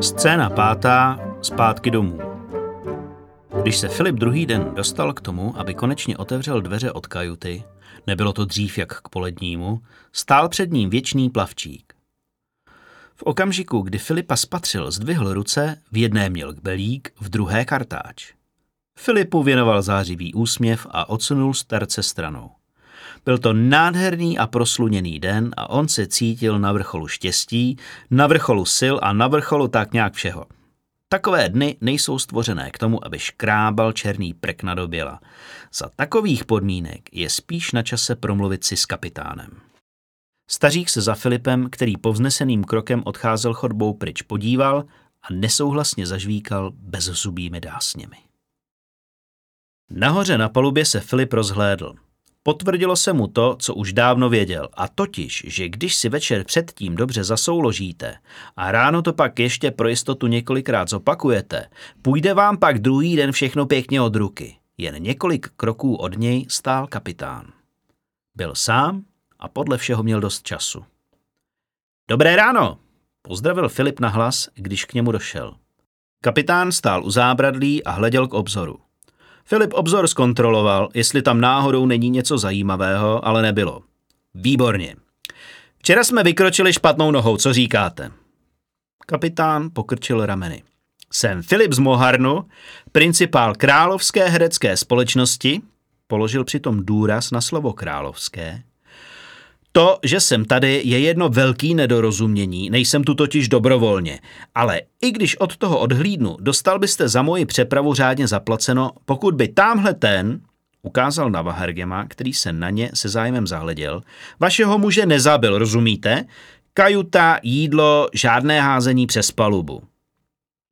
Scéna pátá, zpátky domů. Když se Filip druhý den dostal k tomu, aby konečně otevřel dveře od kajuty, nebylo to dřív jak k polednímu, stál před ním věčný plavčík. V okamžiku, kdy Filipa spatřil, zdvihl ruce, v jedné měl kbelík, v druhé kartáč. Filipu věnoval zářivý úsměv a odsunul starce stranou. Byl to nádherný a prosluněný den a on se cítil na vrcholu štěstí, na vrcholu sil a na vrcholu tak nějak všeho. Takové dny nejsou stvořené k tomu, aby škrábal černý prek na doběla. Za takových podmínek je spíš na čase promluvit si s kapitánem. Stařík se za Filipem, který povzneseným krokem odcházel chodbou pryč, podíval a nesouhlasně zažvíkal bezzubými dásněmi. Nahoře na palubě se Filip rozhlédl – Potvrdilo se mu to, co už dávno věděl, a totiž, že když si večer předtím dobře zasouložíte a ráno to pak ještě pro jistotu několikrát zopakujete, půjde vám pak druhý den všechno pěkně od ruky. Jen několik kroků od něj stál kapitán. Byl sám a podle všeho měl dost času. Dobré ráno, pozdravil Filip na hlas, když k němu došel. Kapitán stál u zábradlí a hleděl k obzoru. Filip obzor zkontroloval, jestli tam náhodou není něco zajímavého, ale nebylo. Výborně. Včera jsme vykročili špatnou nohou, co říkáte? Kapitán pokrčil rameny. Jsem Filip z Moharnu, principál Královské herecké společnosti, položil přitom důraz na slovo královské, to, že jsem tady, je jedno velký nedorozumění, nejsem tu totiž dobrovolně. Ale i když od toho odhlídnu, dostal byste za moji přepravu řádně zaplaceno, pokud by tamhle ten, ukázal na Vahargema, který se na ně se zájmem zahleděl, vašeho muže nezabil, rozumíte? Kajuta, jídlo, žádné házení přes palubu.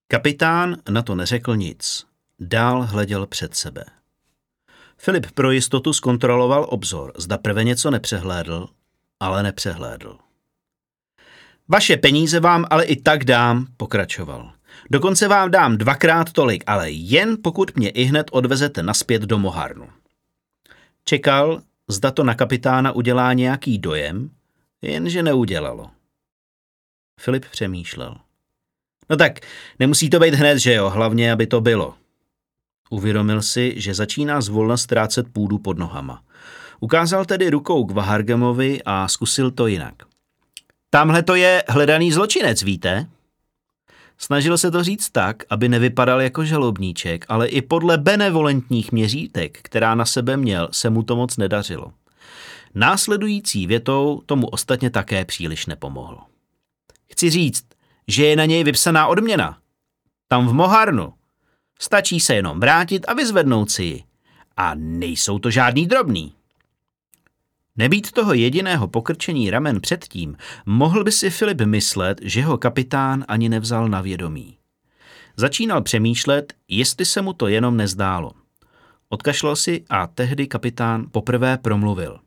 Kapitán na to neřekl nic. Dál hleděl před sebe. Filip pro jistotu zkontroloval obzor, zda prve něco nepřehlédl ale nepřehlédl. Vaše peníze vám ale i tak dám, pokračoval. Dokonce vám dám dvakrát tolik, ale jen pokud mě i hned odvezete naspět do Moharnu. Čekal, zda to na kapitána udělá nějaký dojem, jenže neudělalo. Filip přemýšlel. No tak, nemusí to být hned, že jo, hlavně, aby to bylo. Uvědomil si, že začíná zvolna ztrácet půdu pod nohama. Ukázal tedy rukou k Vahargemovi a zkusil to jinak. Tamhle to je hledaný zločinec, víte? Snažil se to říct tak, aby nevypadal jako žalobníček, ale i podle benevolentních měřítek, která na sebe měl, se mu to moc nedařilo. Následující větou tomu ostatně také příliš nepomohlo. Chci říct, že je na něj vypsaná odměna. Tam v Moharnu. Stačí se jenom vrátit a vyzvednout si ji. A nejsou to žádný drobný. Nebýt toho jediného pokrčení ramen předtím, mohl by si Filip myslet, že ho kapitán ani nevzal na vědomí. Začínal přemýšlet, jestli se mu to jenom nezdálo. Odkašlal si a tehdy kapitán poprvé promluvil.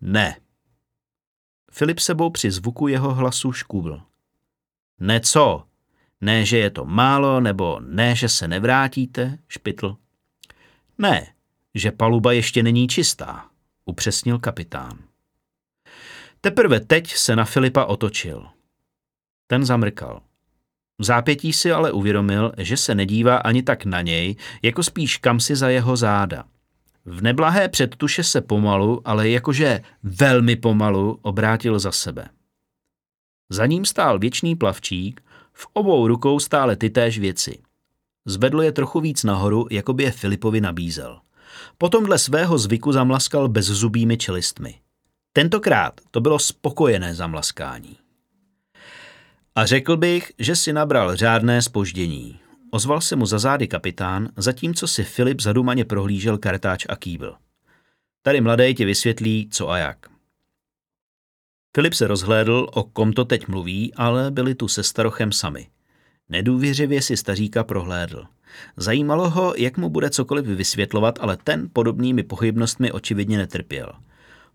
Ne. Filip sebou při zvuku jeho hlasu škůvl. Ne co? Ne, že je to málo, nebo ne, že se nevrátíte, špitl. Ne, že paluba ještě není čistá upřesnil kapitán. Teprve teď se na Filipa otočil. Ten zamrkal. V zápětí si ale uvědomil, že se nedívá ani tak na něj, jako spíš kam si za jeho záda. V neblahé předtuše se pomalu, ale jakože velmi pomalu obrátil za sebe. Za ním stál věčný plavčík, v obou rukou stále tytéž věci. Zvedl je trochu víc nahoru, jako by je Filipovi nabízel. Potom dle svého zvyku zamlaskal bezzubými čelistmi. Tentokrát to bylo spokojené zamlaskání. A řekl bych, že si nabral řádné spoždění. Ozval se mu za zády kapitán, zatímco si Filip zadumaně prohlížel kartáč a kýbl. Tady mladý ti vysvětlí, co a jak. Filip se rozhlédl, o kom to teď mluví, ale byli tu se starochem sami. Nedůvěřivě si staříka prohlédl. Zajímalo ho, jak mu bude cokoliv vysvětlovat, ale ten podobnými pochybnostmi očividně netrpěl.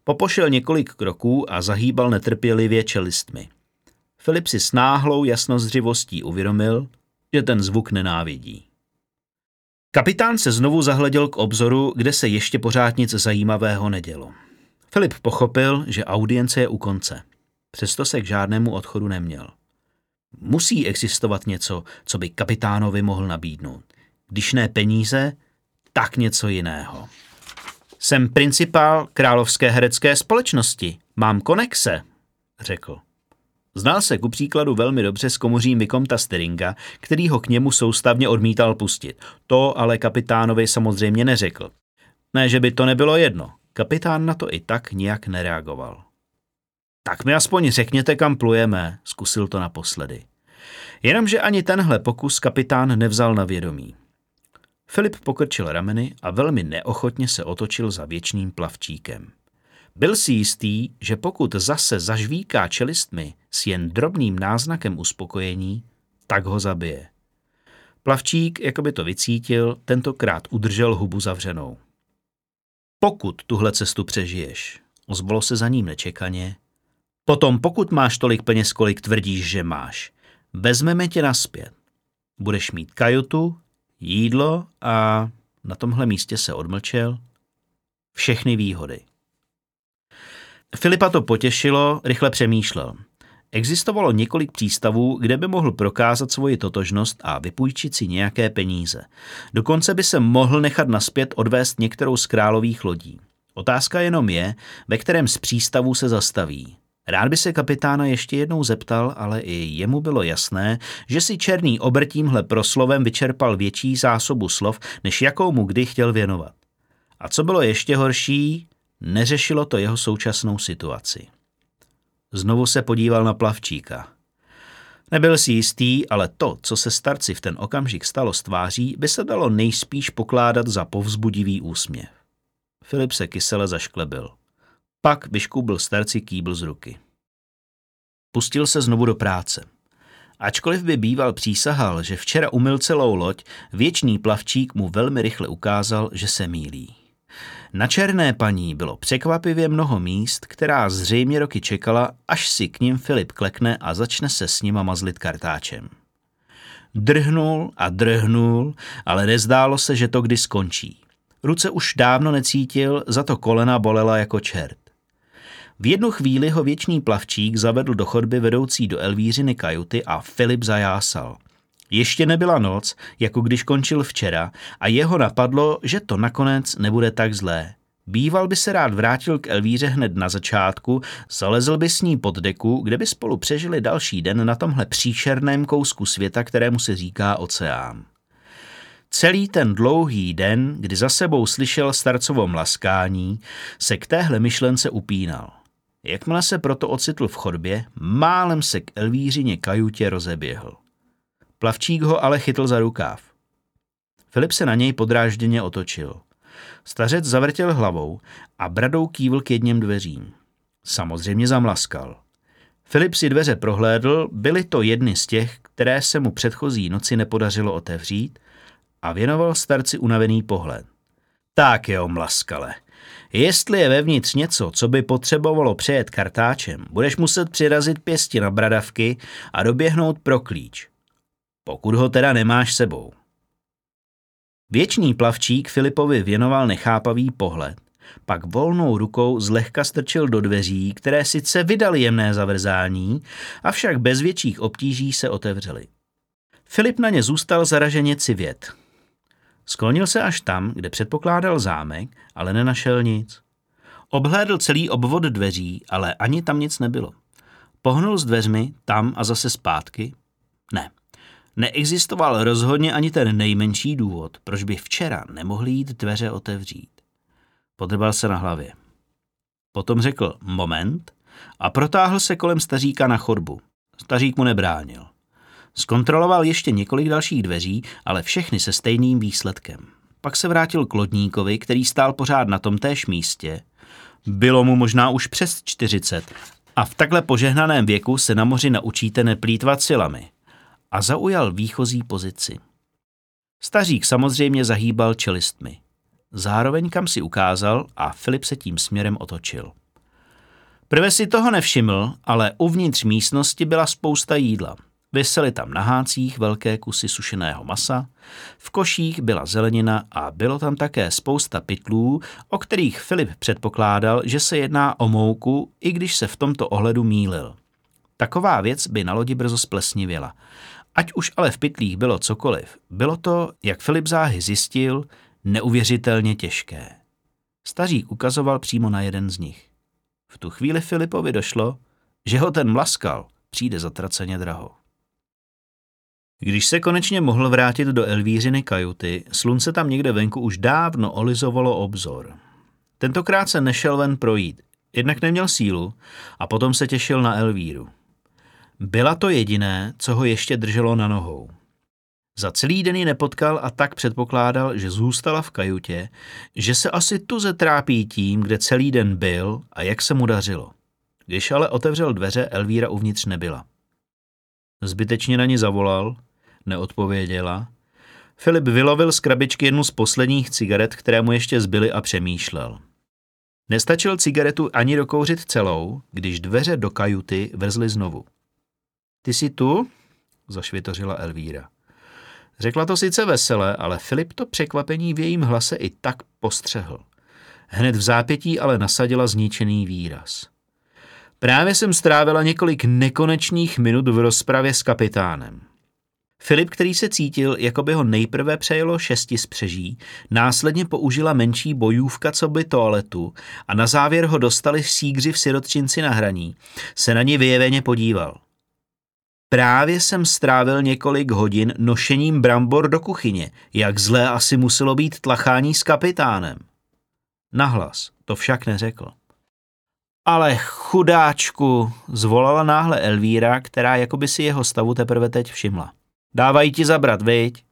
Popošel několik kroků a zahýbal netrpělivě čelistmi. Filip si s náhlou jasnozřivostí uvědomil, že ten zvuk nenávidí. Kapitán se znovu zahleděl k obzoru, kde se ještě pořád nic zajímavého nedělo. Filip pochopil, že audience je u konce. Přesto se k žádnému odchodu neměl. Musí existovat něco, co by kapitánovi mohl nabídnout. Když ne peníze, tak něco jiného. Jsem principál Královské herecké společnosti. Mám konexe, řekl. Znal se ku příkladu velmi dobře s komořím Vikomta Steringa, který ho k němu soustavně odmítal pustit. To ale kapitánovi samozřejmě neřekl. Ne, že by to nebylo jedno. Kapitán na to i tak nijak nereagoval. Tak mi aspoň řekněte, kam plujeme, zkusil to naposledy. Jenomže ani tenhle pokus kapitán nevzal na vědomí. Filip pokrčil rameny a velmi neochotně se otočil za věčným plavčíkem. Byl si jistý, že pokud zase zažvíká čelistmi s jen drobným náznakem uspokojení, tak ho zabije. Plavčík, jako by to vycítil, tentokrát udržel hubu zavřenou. Pokud tuhle cestu přežiješ, ozvalo se za ním nečekaně, potom pokud máš tolik peněz, kolik tvrdíš, že máš, vezmeme tě naspět. Budeš mít kajutu, jídlo a na tomhle místě se odmlčel všechny výhody. Filipa to potěšilo, rychle přemýšlel. Existovalo několik přístavů, kde by mohl prokázat svoji totožnost a vypůjčit si nějaké peníze. Dokonce by se mohl nechat naspět odvést některou z králových lodí. Otázka jenom je, ve kterém z přístavů se zastaví. Rád by se kapitána ještě jednou zeptal, ale i jemu bylo jasné, že si černý obr tímhle proslovem vyčerpal větší zásobu slov, než jakou mu kdy chtěl věnovat. A co bylo ještě horší, neřešilo to jeho současnou situaci. Znovu se podíval na plavčíka. Nebyl si jistý, ale to, co se starci v ten okamžik stalo s tváří, by se dalo nejspíš pokládat za povzbudivý úsměv. Filip se kysele zašklebil. Pak vyškubl starci kýbl z ruky. Pustil se znovu do práce. Ačkoliv by býval přísahal, že včera umyl celou loď, věčný plavčík mu velmi rychle ukázal, že se mílí. Na černé paní bylo překvapivě mnoho míst, která zřejmě roky čekala, až si k ním Filip klekne a začne se s nima mazlit kartáčem. Drhnul a drhnul, ale nezdálo se, že to kdy skončí. Ruce už dávno necítil, za to kolena bolela jako čert. V jednu chvíli ho věčný plavčík zavedl do chodby vedoucí do Elvířiny kajuty a Filip zajásal. Ještě nebyla noc, jako když končil včera a jeho napadlo, že to nakonec nebude tak zlé. Býval by se rád vrátil k Elvíře hned na začátku, zalezl by s ní pod deku, kde by spolu přežili další den na tomhle příšerném kousku světa, kterému se říká oceán. Celý ten dlouhý den, kdy za sebou slyšel starcovo mlaskání, se k téhle myšlence upínal. Jakmile se proto ocitl v chodbě, málem se k Elvířině kajutě rozeběhl. Plavčík ho ale chytl za rukáv. Filip se na něj podrážděně otočil. Stařec zavrtěl hlavou a bradou kývl k jedním dveřím. Samozřejmě zamlaskal. Filip si dveře prohlédl, byly to jedny z těch, které se mu předchozí noci nepodařilo otevřít a věnoval starci unavený pohled. Tak jo, mlaskale. Jestli je vevnitř něco, co by potřebovalo přejet kartáčem, budeš muset přirazit pěsti na bradavky a doběhnout pro klíč. Pokud ho teda nemáš sebou. Věčný plavčík Filipovi věnoval nechápavý pohled. Pak volnou rukou zlehka strčil do dveří, které sice vydali jemné zavrzání, avšak bez větších obtíží se otevřely. Filip na ně zůstal zaraženě civět. Sklonil se až tam, kde předpokládal zámek, ale nenašel nic. Obhlédl celý obvod dveří, ale ani tam nic nebylo. Pohnul s dveřmi tam a zase zpátky? Ne. Neexistoval rozhodně ani ten nejmenší důvod, proč by včera nemohli jít dveře otevřít. Podrbal se na hlavě. Potom řekl moment a protáhl se kolem staříka na chodbu. Stařík mu nebránil. Zkontroloval ještě několik dalších dveří, ale všechny se stejným výsledkem. Pak se vrátil k lodníkovi, který stál pořád na tom též místě. Bylo mu možná už přes 40 a v takhle požehnaném věku se na moři naučíte neplýtvat silami a zaujal výchozí pozici. Stařík samozřejmě zahýbal čelistmi. Zároveň kam si ukázal a Filip se tím směrem otočil. Prve si toho nevšiml, ale uvnitř místnosti byla spousta jídla. Vysely tam na hácích velké kusy sušeného masa, v koších byla zelenina a bylo tam také spousta pytlů, o kterých Filip předpokládal, že se jedná o mouku, i když se v tomto ohledu mýlil. Taková věc by na lodi brzo splesnivěla. Ať už ale v pytlích bylo cokoliv, bylo to, jak Filip záhy zjistil, neuvěřitelně těžké. Stařík ukazoval přímo na jeden z nich. V tu chvíli Filipovi došlo, že ho ten mlaskal přijde zatraceně draho. Když se konečně mohl vrátit do Elvířiny kajuty, slunce tam někde venku už dávno olizovalo obzor. Tentokrát se nešel ven projít, jednak neměl sílu a potom se těšil na Elvíru. Byla to jediné, co ho ještě drželo na nohou. Za celý den ji nepotkal a tak předpokládal, že zůstala v kajutě, že se asi tu zetrápí tím, kde celý den byl a jak se mu dařilo. Když ale otevřel dveře, Elvíra uvnitř nebyla. Zbytečně na ní zavolal, neodpověděla. Filip vylovil z krabičky jednu z posledních cigaret, které mu ještě zbyly a přemýšlel. Nestačil cigaretu ani dokouřit celou, když dveře do kajuty vrzly znovu. Ty jsi tu? zašvitořila Elvíra. Řekla to sice vesele, ale Filip to překvapení v jejím hlase i tak postřehl. Hned v zápětí ale nasadila zničený výraz. Právě jsem strávila několik nekonečných minut v rozpravě s kapitánem. Filip, který se cítil, jako by ho nejprve přejelo šesti spřeží, následně použila menší bojůvka, co by toaletu a na závěr ho dostali sígři v sirotčinci na hraní, se na ní vyjeveně podíval. Právě jsem strávil několik hodin nošením brambor do kuchyně. Jak zlé asi muselo být tlachání s kapitánem. Nahlas to však neřekl. Ale chudáčku, zvolala náhle Elvíra, která jakoby si jeho stavu teprve teď všimla. Dávají ti zabrat, viď?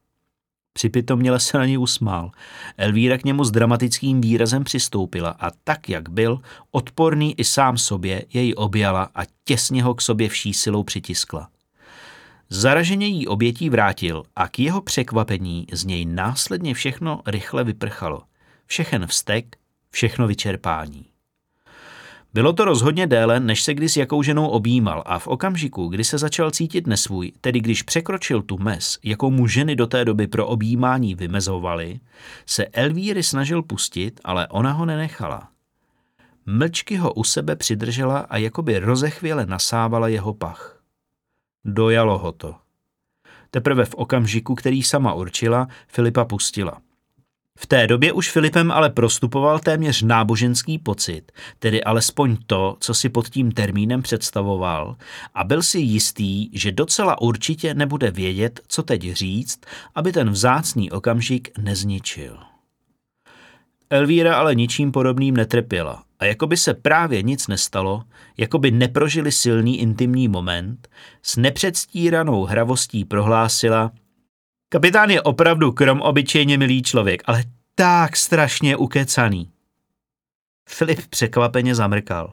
Připitomněle se na ní usmál. Elvíra k němu s dramatickým výrazem přistoupila a tak, jak byl, odporný i sám sobě, jej objala a těsně ho k sobě vší silou přitiskla. Zaraženě jí obětí vrátil a k jeho překvapení z něj následně všechno rychle vyprchalo. Všechen vztek, všechno vyčerpání. Bylo to rozhodně déle, než se kdy s jakou ženou objímal a v okamžiku, kdy se začal cítit nesvůj, tedy když překročil tu mez, jakou mu ženy do té doby pro objímání vymezovaly, se Elvíry snažil pustit, ale ona ho nenechala. Mlčky ho u sebe přidržela a jakoby rozechvěle nasávala jeho pach. Dojalo ho to. Teprve v okamžiku, který sama určila, Filipa pustila. V té době už Filipem ale prostupoval téměř náboženský pocit, tedy alespoň to, co si pod tím termínem představoval, a byl si jistý, že docela určitě nebude vědět, co teď říct, aby ten vzácný okamžik nezničil. Elvíra ale ničím podobným netrpěla a jako by se právě nic nestalo, jako by neprožili silný intimní moment, s nepředstíranou hravostí prohlásila Kapitán je opravdu krom obyčejně milý člověk, ale tak strašně ukecaný. Filip překvapeně zamrkal.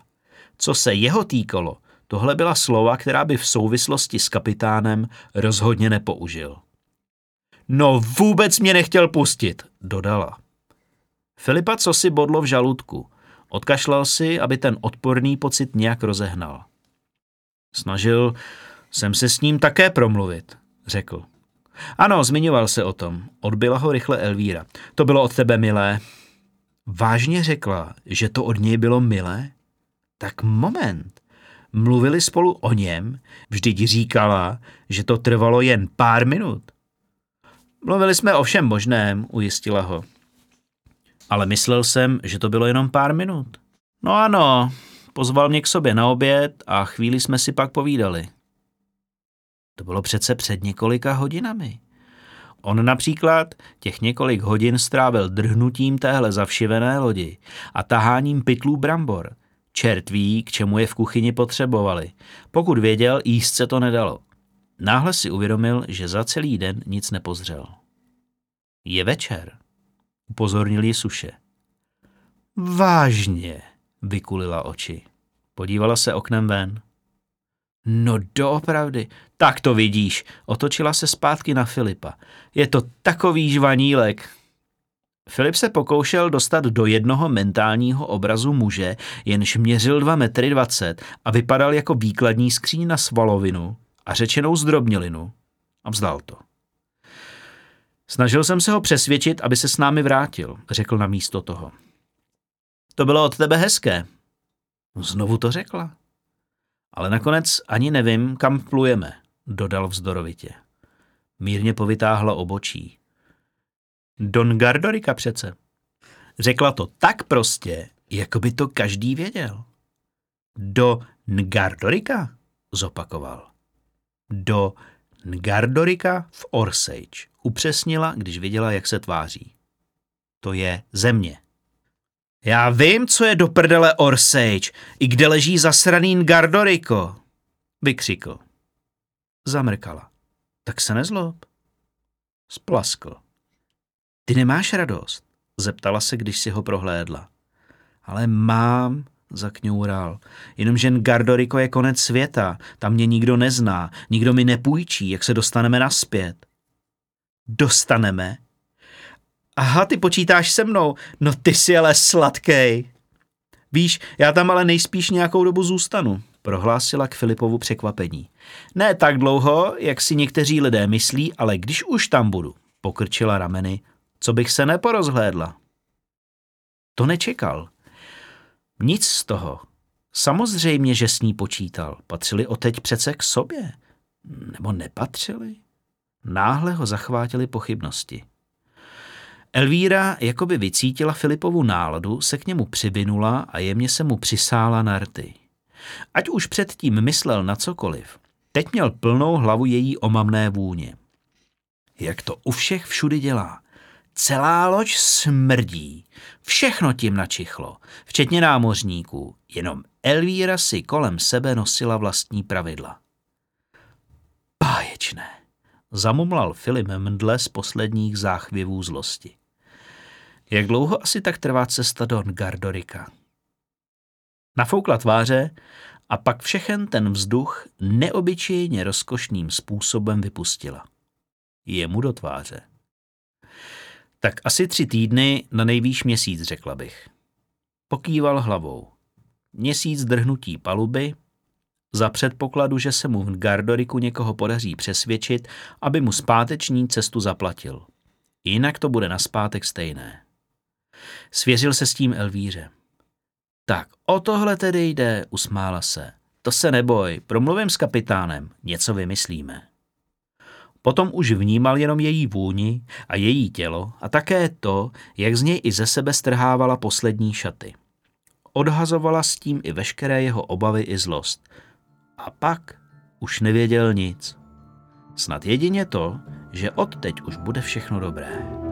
Co se jeho týkalo, tohle byla slova, která by v souvislosti s kapitánem rozhodně nepoužil. No vůbec mě nechtěl pustit, dodala. Filipa co si bodlo v žaludku. Odkašlal si, aby ten odporný pocit nějak rozehnal. Snažil jsem se s ním také promluvit, řekl. Ano, zmiňoval se o tom. Odbyla ho rychle Elvíra. To bylo od tebe milé. Vážně řekla, že to od něj bylo milé? Tak moment. Mluvili spolu o něm, vždyť říkala, že to trvalo jen pár minut. Mluvili jsme o všem možném, ujistila ho. Ale myslel jsem, že to bylo jenom pár minut. No ano, pozval mě k sobě na oběd a chvíli jsme si pak povídali. To bylo přece před několika hodinami. On například těch několik hodin strávil drhnutím téhle zavšivené lodi a taháním pytlů brambor. Čert ví, k čemu je v kuchyni potřebovali. Pokud věděl, jíst se to nedalo. Náhle si uvědomil, že za celý den nic nepozřel. Je večer, upozornil ji suše. Vážně, vykulila oči. Podívala se oknem ven. No doopravdy, tak to vidíš. Otočila se zpátky na Filipa. Je to takový žvanílek. Filip se pokoušel dostat do jednoho mentálního obrazu muže, jenž měřil 2 metry 20 a vypadal jako výkladní skříň na svalovinu, a řečenou zdrobnělinu a vzdal to. Snažil jsem se ho přesvědčit, aby se s námi vrátil, řekl na místo toho. To bylo od tebe hezké. Znovu to řekla. Ale nakonec ani nevím, kam plujeme, dodal vzdorovitě. Mírně povytáhla obočí. Don Gardorika přece. Řekla to tak prostě, jako by to každý věděl. Do Ngardorika, zopakoval. Do Ngardorika v Orsage, upřesnila, když viděla, jak se tváří. To je země. Já vím, co je do prdele Orsage i kde leží zasraný Ngardoriko, vykřikl. Zamrkala. Tak se nezlob. Splaskl. Ty nemáš radost? Zeptala se, když si ho prohlédla. Ale mám, zakňoural. Jenomže Gardoriko je konec světa, tam mě nikdo nezná, nikdo mi nepůjčí, jak se dostaneme naspět. Dostaneme? Aha, ty počítáš se mnou, no ty jsi ale sladkej. Víš, já tam ale nejspíš nějakou dobu zůstanu, prohlásila k Filipovu překvapení. Ne tak dlouho, jak si někteří lidé myslí, ale když už tam budu, pokrčila rameny, co bych se neporozhlédla. To nečekal. Nic z toho. Samozřejmě, že s ní počítal. Patřili o teď přece k sobě. Nebo nepatřili? Náhle ho zachvátily pochybnosti. Elvíra jakoby vycítila Filipovu náladu, se k němu přivinula a jemně se mu přisála na rty. Ať už předtím myslel na cokoliv, teď měl plnou hlavu její omamné vůně. Jak to u všech všudy dělá. Celá loď smrdí. Všechno tím načichlo, včetně námořníků. Jenom Elvíra si kolem sebe nosila vlastní pravidla. Báječné, zamumlal Filip Mendle z posledních záchvěvů zlosti. Jak dlouho asi tak trvá cesta do Gardorika? Nafoukla tváře a pak všechen ten vzduch neobyčejně rozkošným způsobem vypustila. Jemu do tváře. Tak asi tři týdny, na nejvýš měsíc, řekla bych. Pokýval hlavou. Měsíc drhnutí paluby, za předpokladu, že se mu v Gardoriku někoho podaří přesvědčit, aby mu zpáteční cestu zaplatil. Jinak to bude na zpátek stejné. Svěřil se s tím Elvíře. Tak, o tohle tedy jde, usmála se. To se neboj, promluvím s kapitánem, něco vymyslíme. Potom už vnímal jenom její vůni a její tělo a také to, jak z něj i ze sebe strhávala poslední šaty. Odhazovala s tím i veškeré jeho obavy i zlost. A pak už nevěděl nic. Snad jedině to, že odteď už bude všechno dobré.